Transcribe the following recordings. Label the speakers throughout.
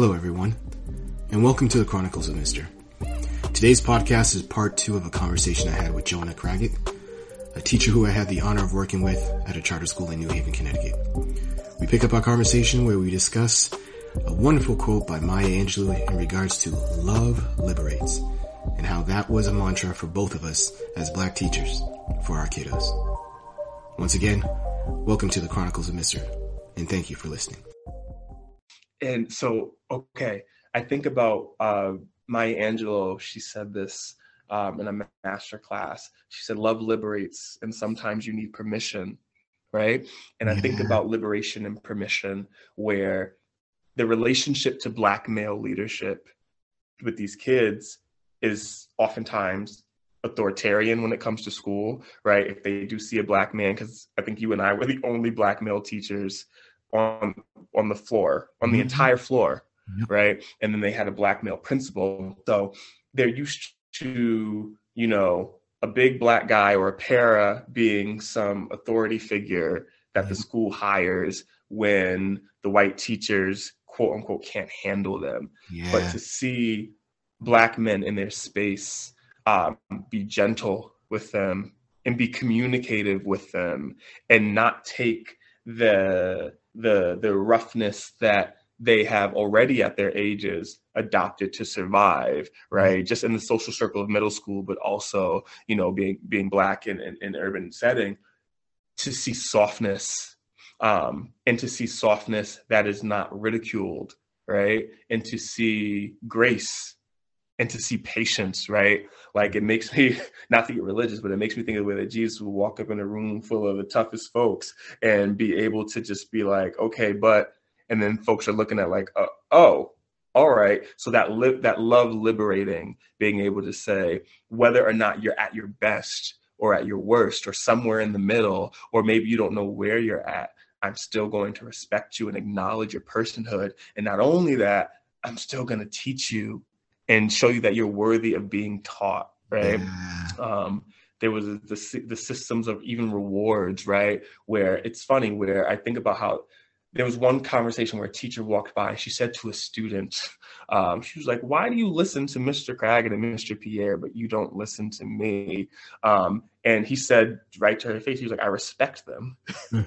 Speaker 1: Hello, everyone, and welcome to the Chronicles of Mister. Today's podcast is part two of a conversation I had with Jonah Craggett, a teacher who I had the honor of working with at a charter school in New Haven, Connecticut. We pick up our conversation where we discuss a wonderful quote by Maya Angelou in regards to love liberates and how that was a mantra for both of us as black teachers for our kiddos. Once again, welcome to the Chronicles of Mister, and thank you for listening.
Speaker 2: And so, okay, I think about uh, Maya Angelou. She said this um, in a master class. She said, "Love liberates, and sometimes you need permission." Right, and yeah. I think about liberation and permission, where the relationship to black male leadership with these kids is oftentimes authoritarian when it comes to school, right? If they do see a black man, because I think you and I were the only black male teachers on on the floor, on the mm-hmm. entire floor, yep. right? And then they had a black male principal. So they're used to, you know, a big black guy or a para being some authority figure that the school hires when the white teachers quote unquote can't handle them. Yeah. But to see black men in their space um, be gentle with them and be communicative with them and not take the the the roughness that they have already at their ages adopted to survive right? Just in the social circle of middle school but also you know being being black in in, in urban setting to see softness um, and to see softness that is not ridiculed right? And to see grace and to see patience, right? Like it makes me not to get religious, but it makes me think of the way that Jesus would walk up in a room full of the toughest folks and be able to just be like, okay, but, and then folks are looking at like, uh, oh, all right. So that li- that love liberating, being able to say whether or not you're at your best or at your worst or somewhere in the middle, or maybe you don't know where you're at. I'm still going to respect you and acknowledge your personhood. And not only that, I'm still going to teach you and show you that you're worthy of being taught, right? Yeah. Um, there was the, the systems of even rewards, right? Where it's funny, where I think about how there was one conversation where a teacher walked by and she said to a student, um, she was like, Why do you listen to Mr. Craggett and Mr. Pierre, but you don't listen to me? Um, and he said right to her face, he was like, I respect them.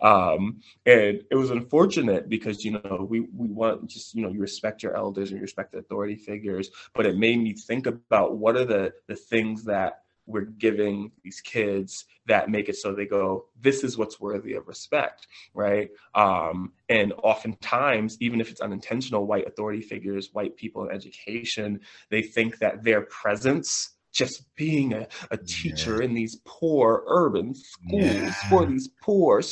Speaker 2: Um, and it was unfortunate because, you know, we, we want just, you know, you respect your elders and you respect the authority figures, but it made me think about what are the, the things that we're giving these kids that make it so they go this is what's worthy of respect right um, and oftentimes even if it's unintentional white authority figures white people in education they think that their presence just being a, a teacher yeah. in these poor urban schools yeah. for these poor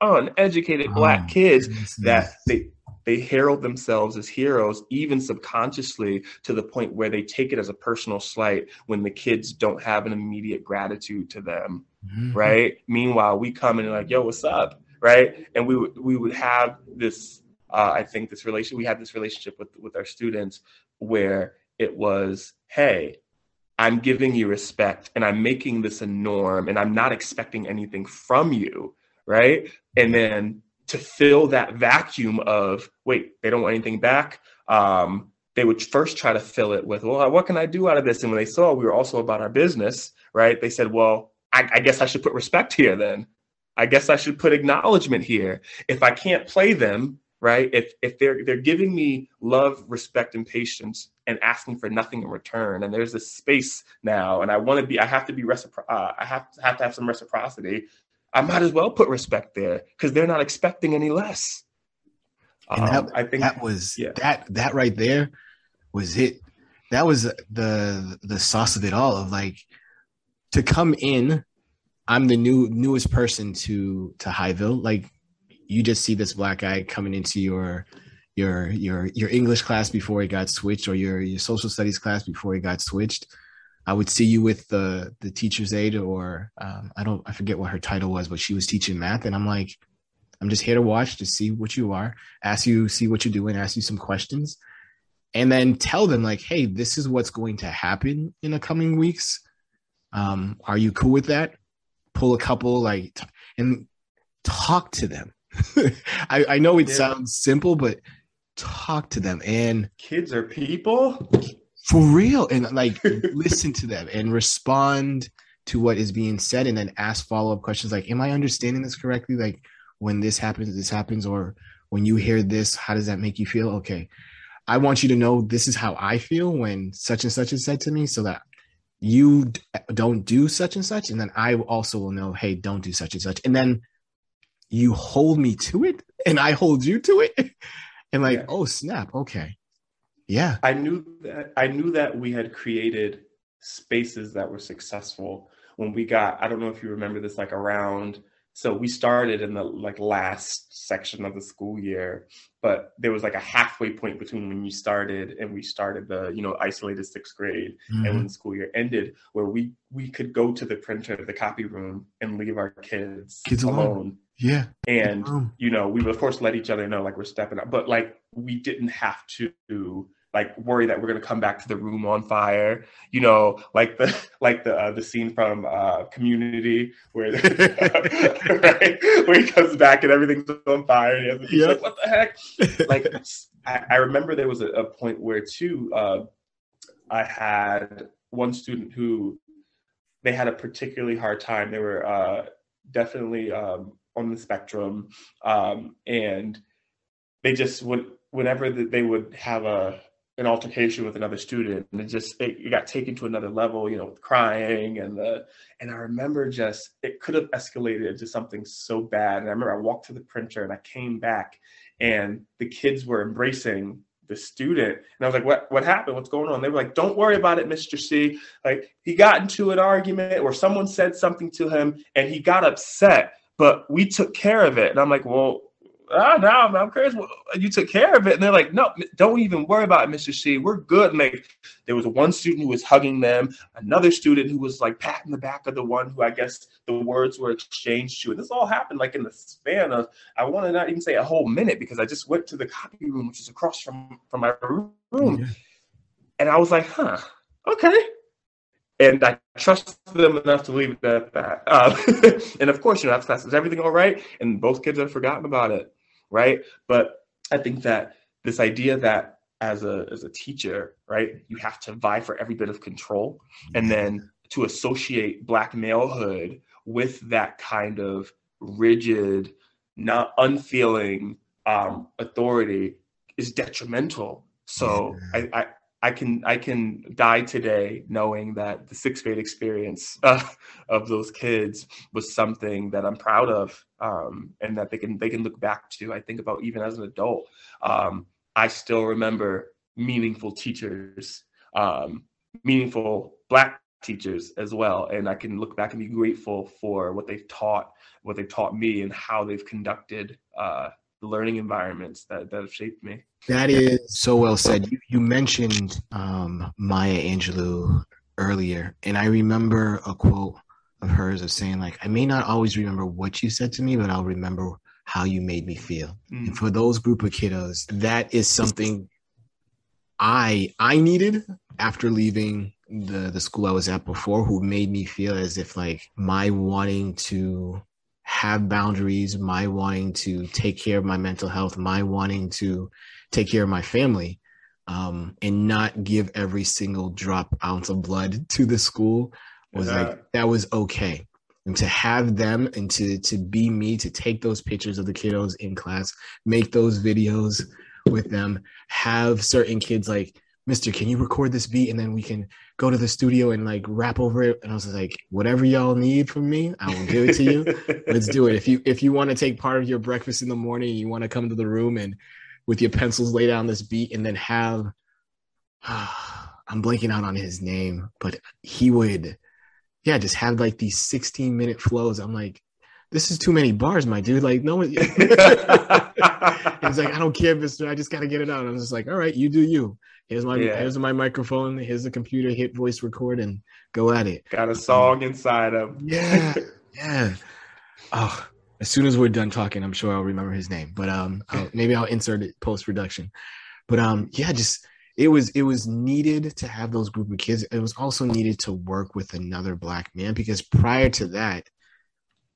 Speaker 2: uneducated oh, black kids goodness. that they they herald themselves as heroes even subconsciously to the point where they take it as a personal slight when the kids don't have an immediate gratitude to them mm-hmm. right meanwhile we come in and like yo what's up right and we would we would have this uh, i think this relation we had this relationship with with our students where it was hey I'm giving you respect and I'm making this a norm and I'm not expecting anything from you, right? And then to fill that vacuum of, wait, they don't want anything back. Um, they would first try to fill it with, well, what can I do out of this? And when they saw we were also about our business, right? They said, well, I, I guess I should put respect here then. I guess I should put acknowledgement here. If I can't play them, right? If if they're they're giving me love, respect, and patience, and asking for nothing in return, and there's this space now, and I want to be, I have to be recipro- uh, I have to have to have some reciprocity. I might as well put respect there because they're not expecting any less.
Speaker 1: And that, um, I think that was yeah. that that right there was it. That was the the sauce of it all. Of like to come in, I'm the new newest person to to Highville. Like you just see this black guy coming into your your your your English class before he got switched or your your social studies class before he got switched. I would see you with the the teacher's aide or um, I don't I forget what her title was, but she was teaching math, and I'm like, I'm just here to watch to see what you are, ask you see what you're doing, ask you some questions, and then tell them like, hey, this is what's going to happen in the coming weeks. Um, are you cool with that? Pull a couple like and talk to them I, I know it yeah. sounds simple, but talk to them and
Speaker 2: kids are people
Speaker 1: for real. And like listen to them and respond to what is being said and then ask follow-up questions. Like am i understanding this correctly? Like when this happens this happens or when you hear this how does that make you feel? Okay. I want you to know this is how i feel when such and such is said to me so that you don't do such and such. And then i also will know hey don't do such and such. And then you hold me to it and i hold you to it. And like yeah. oh snap. Okay yeah
Speaker 2: i knew that i knew that we had created spaces that were successful when we got i don't know if you remember this like around so we started in the like last section of the school year but there was like a halfway point between when you started and we started the you know isolated sixth grade mm-hmm. and when the school year ended where we we could go to the printer the copy room and leave our kids,
Speaker 1: kids alone. alone. yeah
Speaker 2: and you know we would of course let each other know like we're stepping up but like we didn't have to like worry that we're going to come back to the room on fire you know like the like the uh, the scene from uh community where right? where he comes back and everything's on fire and he yep. like what the heck like I, I, remember there was a, a point where too uh i had one student who they had a particularly hard time they were uh definitely um on the spectrum um and they just would whenever they would have a an altercation with another student and it just it, it, got taken to another level you know crying and the and i remember just it could have escalated to something so bad. And i remember i walked to the printer and i came back and the kids were embracing the student. And i was like what what happened? What's going on? They were like don't worry about it mr c. Like he got into an argument or someone said something to him and he got upset but we took care of it. And i'm like well oh no, I'm curious. You took care of it, and they're like, no, don't even worry about it, Mr. C. We're good. And like, there was one student who was hugging them, another student who was like patting the back of the one who I guess the words were exchanged to. And this all happened like in the span of I want to not even say a whole minute because I just went to the copy room, which is across from from my room, yeah. and I was like, huh, okay. And I trust them enough to leave it at that. Um, and of course, you know, that's class. Is everything all right? And both kids have forgotten about it right? But I think that this idea that as a as a teacher, right, you have to vie for every bit of control, and then to associate black malehood with that kind of rigid, not unfeeling um, authority is detrimental. So I, I I can I can die today knowing that the sixth grade experience uh, of those kids was something that I'm proud of, um, and that they can they can look back to. I think about even as an adult. Um, I still remember meaningful teachers, um, meaningful Black teachers as well, and I can look back and be grateful for what they've taught, what they've taught me, and how they've conducted uh, the learning environments that that have shaped me.
Speaker 1: That is so well said. You, you mentioned um, Maya Angelou earlier, and I remember a quote of hers of saying, like, I may not always remember what you said to me, but I'll remember how you made me feel. Mm. And for those group of kiddos, that is something I I needed after leaving the the school I was at before, who made me feel as if like my wanting to have boundaries, my wanting to take care of my mental health, my wanting to take care of my family um, and not give every single drop ounce of blood to the school was yeah. like that was okay and to have them and to to be me to take those pictures of the kiddos in class make those videos with them have certain kids like mister can you record this beat and then we can go to the studio and like rap over it and i was like whatever y'all need from me i will give it to you let's do it if you if you want to take part of your breakfast in the morning you want to come to the room and with your pencils lay down this beat and then have I'm blanking out on his name, but he would yeah, just have like these 16 minute flows. I'm like, this is too many bars, my dude. Like, no one he's like, I don't care, mister. I just gotta get it out. I'm just like, all right, you do you. Here's my yeah. here's my microphone, here's the computer, hit voice record and go at it.
Speaker 2: Got a song inside
Speaker 1: of Yeah, yeah. Oh, as soon as we're done talking, I'm sure I'll remember his name. But um, I'll, maybe I'll insert it post production. But um, yeah, just it was it was needed to have those group of kids. It was also needed to work with another black man because prior to that,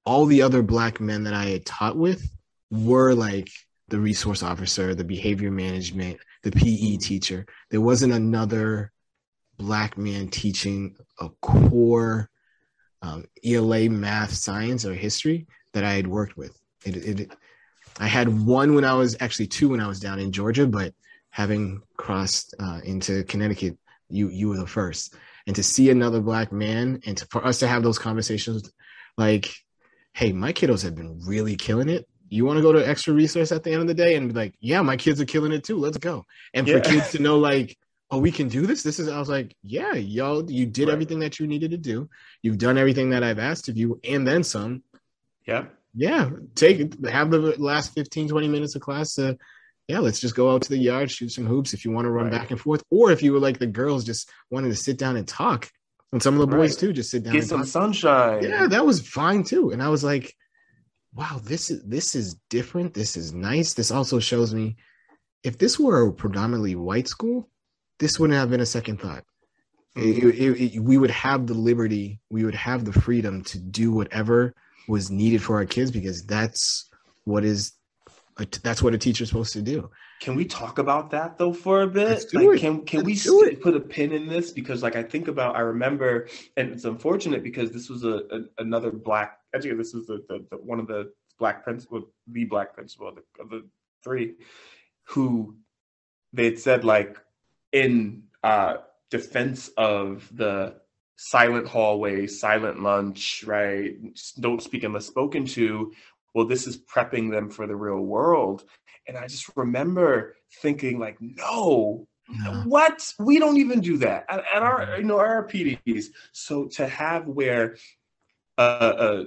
Speaker 1: all the other black men that I had taught with were like the resource officer, the behavior management, the PE teacher. There wasn't another black man teaching a core um, ELA math, science, or history that I had worked with. It, it, I had one when I was actually two when I was down in Georgia, but having crossed uh, into Connecticut, you you were the first. And to see another black man, and to, for us to have those conversations, like, hey, my kiddos have been really killing it. You want to go to extra resource at the end of the day and be like, yeah, my kids are killing it too. Let's go. And yeah. for kids to know, like, oh, we can do this. This is, I was like, yeah, y'all, you did right. everything that you needed to do. You've done everything that I've asked of you and then some.
Speaker 2: Yeah.
Speaker 1: Yeah. Take have the last 15, 20 minutes of class to, yeah, let's just go out to the yard, shoot some hoops if you want to run right. back and forth. Or if you were like the girls just wanted to sit down and talk. And some of the boys right. too just sit down.
Speaker 2: Get some talk. sunshine.
Speaker 1: Yeah, that was fine too. And I was like, wow, this is this is different. This is nice. This also shows me if this were a predominantly white school, this wouldn't have been a second thought. Mm-hmm. It, it, it, we would have the liberty, we would have the freedom to do whatever was needed for our kids because that's what is that's what a teacher's supposed to do.
Speaker 2: Can we talk about that though for a bit? Like, can can Let's we put a pin in this because like I think about I remember and it's unfortunate because this was a, a another black actually this was the, the, the, one of the black principal the black principal of the, of the three who they had said like in uh, defense of the silent hallway, silent lunch, right? Don't speak unless spoken to. Well, this is prepping them for the real world. And I just remember thinking, like, no, no. what? We don't even do that at, at our, mm-hmm. you know, our PDs. So to have where a, a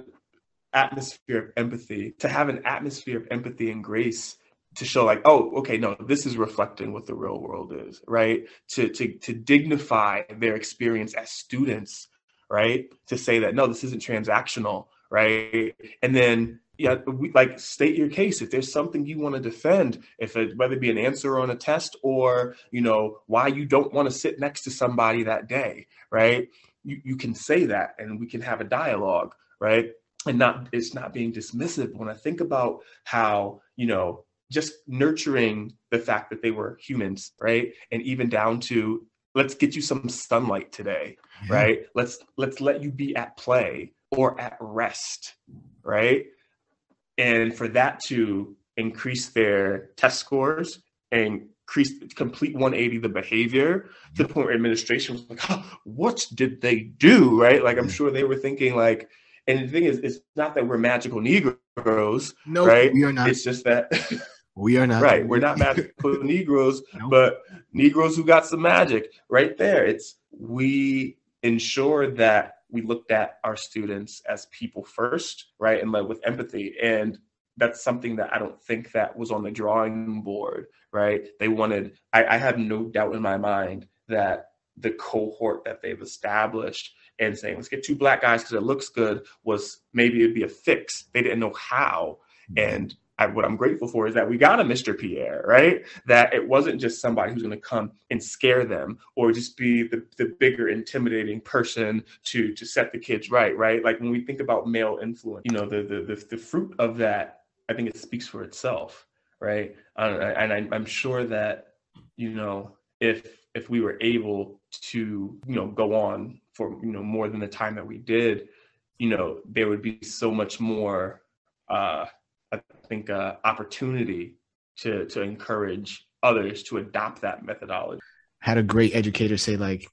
Speaker 2: atmosphere of empathy, to have an atmosphere of empathy and grace to show like oh okay no this is reflecting what the real world is right? To to to dignify their experience as students right? To say that no this isn't transactional right? And then yeah we, like state your case. If there's something you want to defend if it whether it be an answer on a test or you know why you don't want to sit next to somebody that day right? You, you can say that and we can have a dialogue right and not it's not being dismissive when i think about how you know just nurturing the fact that they were humans, right? And even down to let's get you some sunlight today, yeah. right? Let's let's let you be at play or at rest, right? And for that to increase their test scores and increase complete 180 the behavior to the point where administration was like, oh, what did they do? Right. Like I'm sure they were thinking like, and the thing is, it's not that we're magical Negroes. No, right? we are not. It's just that
Speaker 1: We are not
Speaker 2: right. We're not magical Negroes, nope. but Negroes who got some magic right there. It's we ensure that we looked at our students as people first, right, and led with empathy. And that's something that I don't think that was on the drawing board, right? They wanted. I, I have no doubt in my mind that the cohort that they've established and saying let's get two black guys because it looks good was maybe it'd be a fix. They didn't know how, and I, what I'm grateful for is that we got a Mr. Pierre, right? That it wasn't just somebody who's going to come and scare them or just be the, the bigger intimidating person to to set the kids right, right? Like when we think about male influence, you know, the the the, the fruit of that, I think it speaks for itself, right? Uh, and I, I'm sure that you know if if we were able to you know go on for you know more than the time that we did, you know, there would be so much more. uh I think, uh, opportunity to to encourage others to adopt that methodology.
Speaker 1: Had a great educator say like,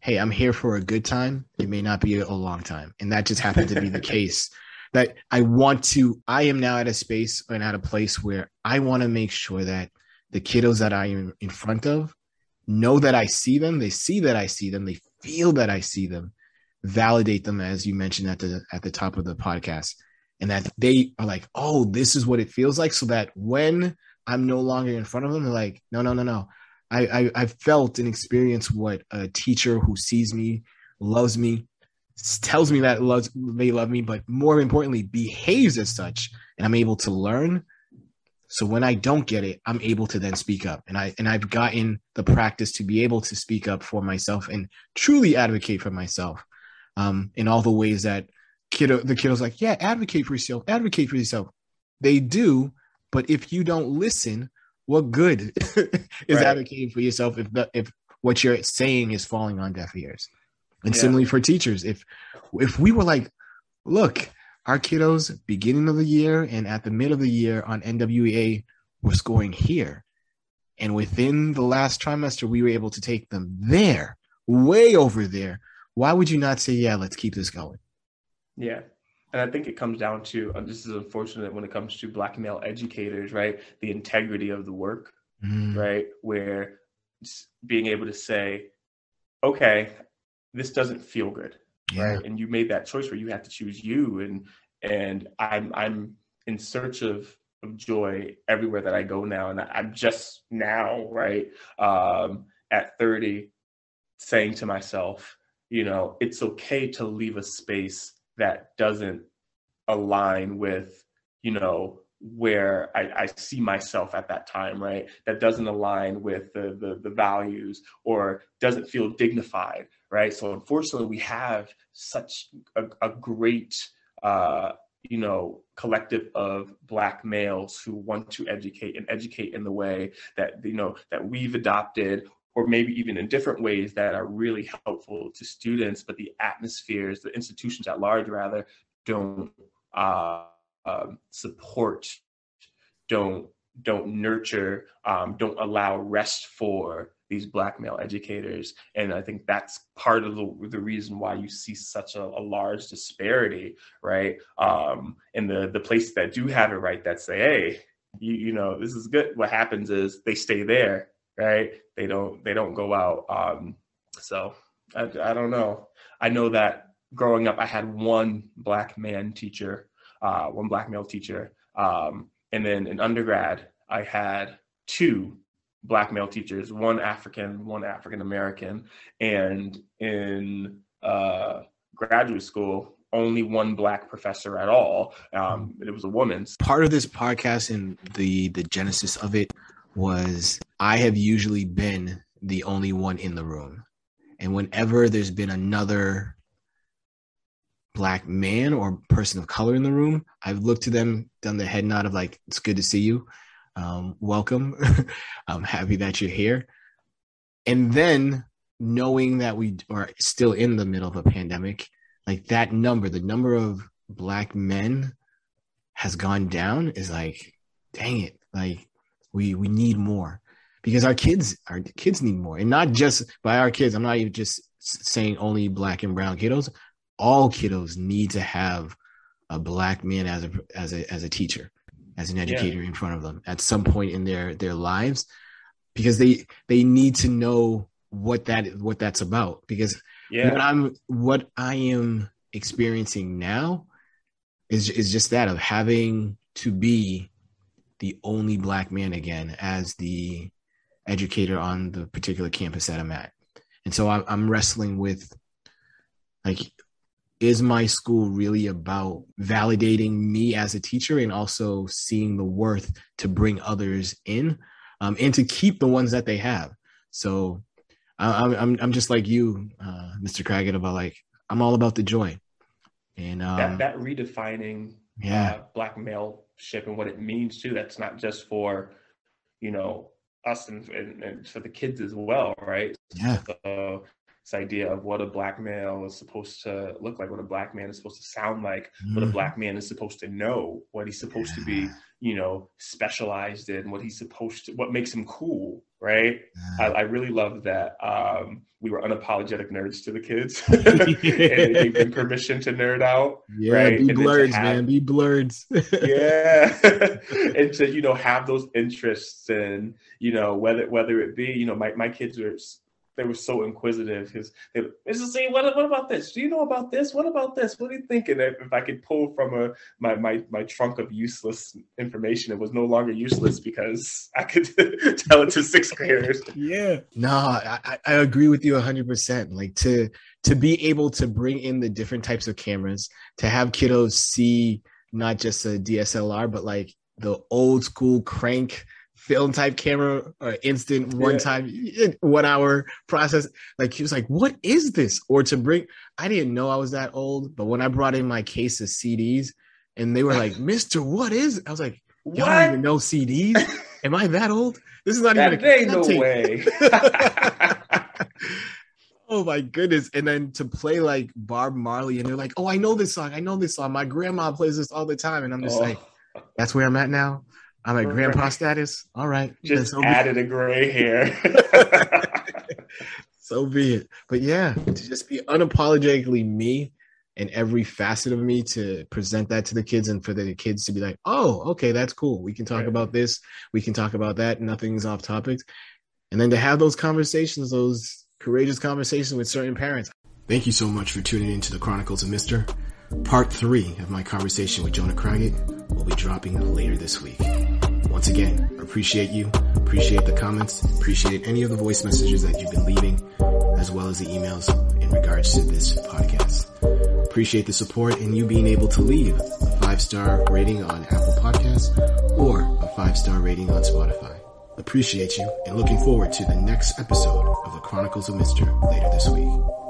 Speaker 1: "Hey, I'm here for a good time. It may not be a long time," and that just happened to be the case. That I want to. I am now at a space and at a place where I want to make sure that the kiddos that I am in front of know that I see them. They see that I see them. They feel that I see them. Validate them, as you mentioned at the at the top of the podcast and that they are like, oh, this is what it feels like. So that when I'm no longer in front of them, they're like, no, no, no, no. I, I, I felt and experienced what a teacher who sees me, loves me, tells me that loves they love me, but more importantly, behaves as such, and I'm able to learn. So when I don't get it, I'm able to then speak up, and I and I've gotten the practice to be able to speak up for myself and truly advocate for myself um, in all the ways that kiddo, the kiddo's like, yeah, advocate for yourself, advocate for yourself. They do, But if you don't listen, what good is right. advocating for yourself if the, if what you're saying is falling on deaf ears? And yeah. similarly for teachers, if if we were like, look, our kiddos beginning of the year and at the mid of the year on NWEA were scoring here. And within the last trimester, we were able to take them there, way over there. Why would you not say, yeah, let's keep this going?
Speaker 2: Yeah. And I think it comes down to this is unfortunate when it comes to black male educators, right? The integrity of the work, mm. right? Where being able to say, okay, this doesn't feel good, yeah. right? And you made that choice where you have to choose you, and and I'm I'm in search of of joy everywhere that I go now, and I'm just now, right, um, at 30, saying to myself, you know, it's okay to leave a space that doesn't align with you know where I, I, see myself at that time, right? That doesn't align with the, the, the values or doesn't feel dignified, right? So unfortunately, we have such a, a great, uh, you know, collective of black males who want to educate and educate in the way that you know that we've adopted or maybe even in different ways that are really helpful to students, but the atmospheres, the institutions at large, rather, don't uh, um, support, don't don't nurture, um, don't allow rest for these black male educators. And I think that's part of the, the reason why you see such a, a large disparity, right? Um, in the, the places that do have it right that say, hey, you, you know, this is good. What happens is they stay there right? They don't they don't go out. Um, so I, I don't know. I know that growing up, I had one black man teacher, uh, one black male teacher, um, and then in undergrad, I had two black male teachers, one African, one African American, and in uh, graduate school, only one black professor at all. Um, it was a woman.
Speaker 1: Part of this podcast and the the genesis of it was I have usually been the only one in the room. And whenever there's been another black man or person of color in the room, I've looked to them, done the head nod of like, it's good to see you. Um, welcome. I'm happy that you're here. And then knowing that we are still in the middle of a pandemic, like that number, the number of black men has gone down is like, dang it. Like we we need more because our kids our kids need more, and not just by our kids. I'm not even just saying only black and brown kiddos. All kiddos need to have a black man as a as a as a teacher, as an educator yeah. in front of them at some point in their their lives, because they they need to know what that what that's about. Because yeah. what I'm what I am experiencing now is is just that of having to be the only black man again as the educator on the particular campus that I'm at. And so I'm, I'm wrestling with like, is my school really about validating me as a teacher and also seeing the worth to bring others in um, and to keep the ones that they have? So I'm, I'm, I'm just like you, uh, Mr. Craggett, about like, I'm all about the joy. And um,
Speaker 2: that, that redefining yeah. Uh, black male ship and what it means too. That's not just for, you know, us and, and, and for the kids as well, right?
Speaker 1: Yeah.
Speaker 2: So this idea of what a black male is supposed to look like, what a black man is supposed to sound like, mm-hmm. what a mm-hmm. black man is supposed to know, what he's supposed yeah. to be, you know, specialized in, what he's supposed to, what makes him cool, right? Yeah. I, I, really love that um, we were unapologetic nerds to the kids, and gave them permission to nerd out.
Speaker 1: Yeah, right? be and blurds, have, man, be blurs.
Speaker 2: yeah, and to you know have those interests and you know whether whether it be you know my my kids are they were so inquisitive. His, they, Mr. C, what, what about this? Do you know about this? What about this? What are you thinking? If, if I could pull from a my, my my trunk of useless information, it was no longer useless because I could tell it to sixth graders.
Speaker 1: Yeah, no, I, I agree with you hundred percent. Like to to be able to bring in the different types of cameras, to have kiddos see not just a DSLR, but like the old school crank film type camera or instant one yeah. time eh, one hour process like he was like what is this or to bring i didn't know i was that old but when i brought in my case of cds and they were like mister what is i was like Y'all don't even know CDs. Am I that old? This is not
Speaker 2: that
Speaker 1: even a
Speaker 2: ain't no way.
Speaker 1: oh my goodness! And then to play like Bob Marley, and they're like, "Oh, I know this song. I know this song. My grandma plays this all the time." And I'm just oh. like, "That's where I'm at now. I'm at grandpa status. All right,
Speaker 2: just so added a gray hair."
Speaker 1: so be it. But yeah, to just be unapologetically me and every facet of me to present that to the kids and for the kids to be like, oh, okay, that's cool. We can talk right. about this. We can talk about that. Nothing's off topic. And then to have those conversations, those courageous conversations with certain parents. Thank you so much for tuning into the Chronicles of Mister. Part three of my conversation with Jonah Craggett will be dropping later this week. Once again, appreciate you, appreciate the comments, appreciate any of the voice messages that you've been leaving, as well as the emails in regards to this podcast. Appreciate the support and you being able to leave a five star rating on Apple Podcasts or a five star rating on Spotify. Appreciate you and looking forward to the next episode of the Chronicles of Mister later this week.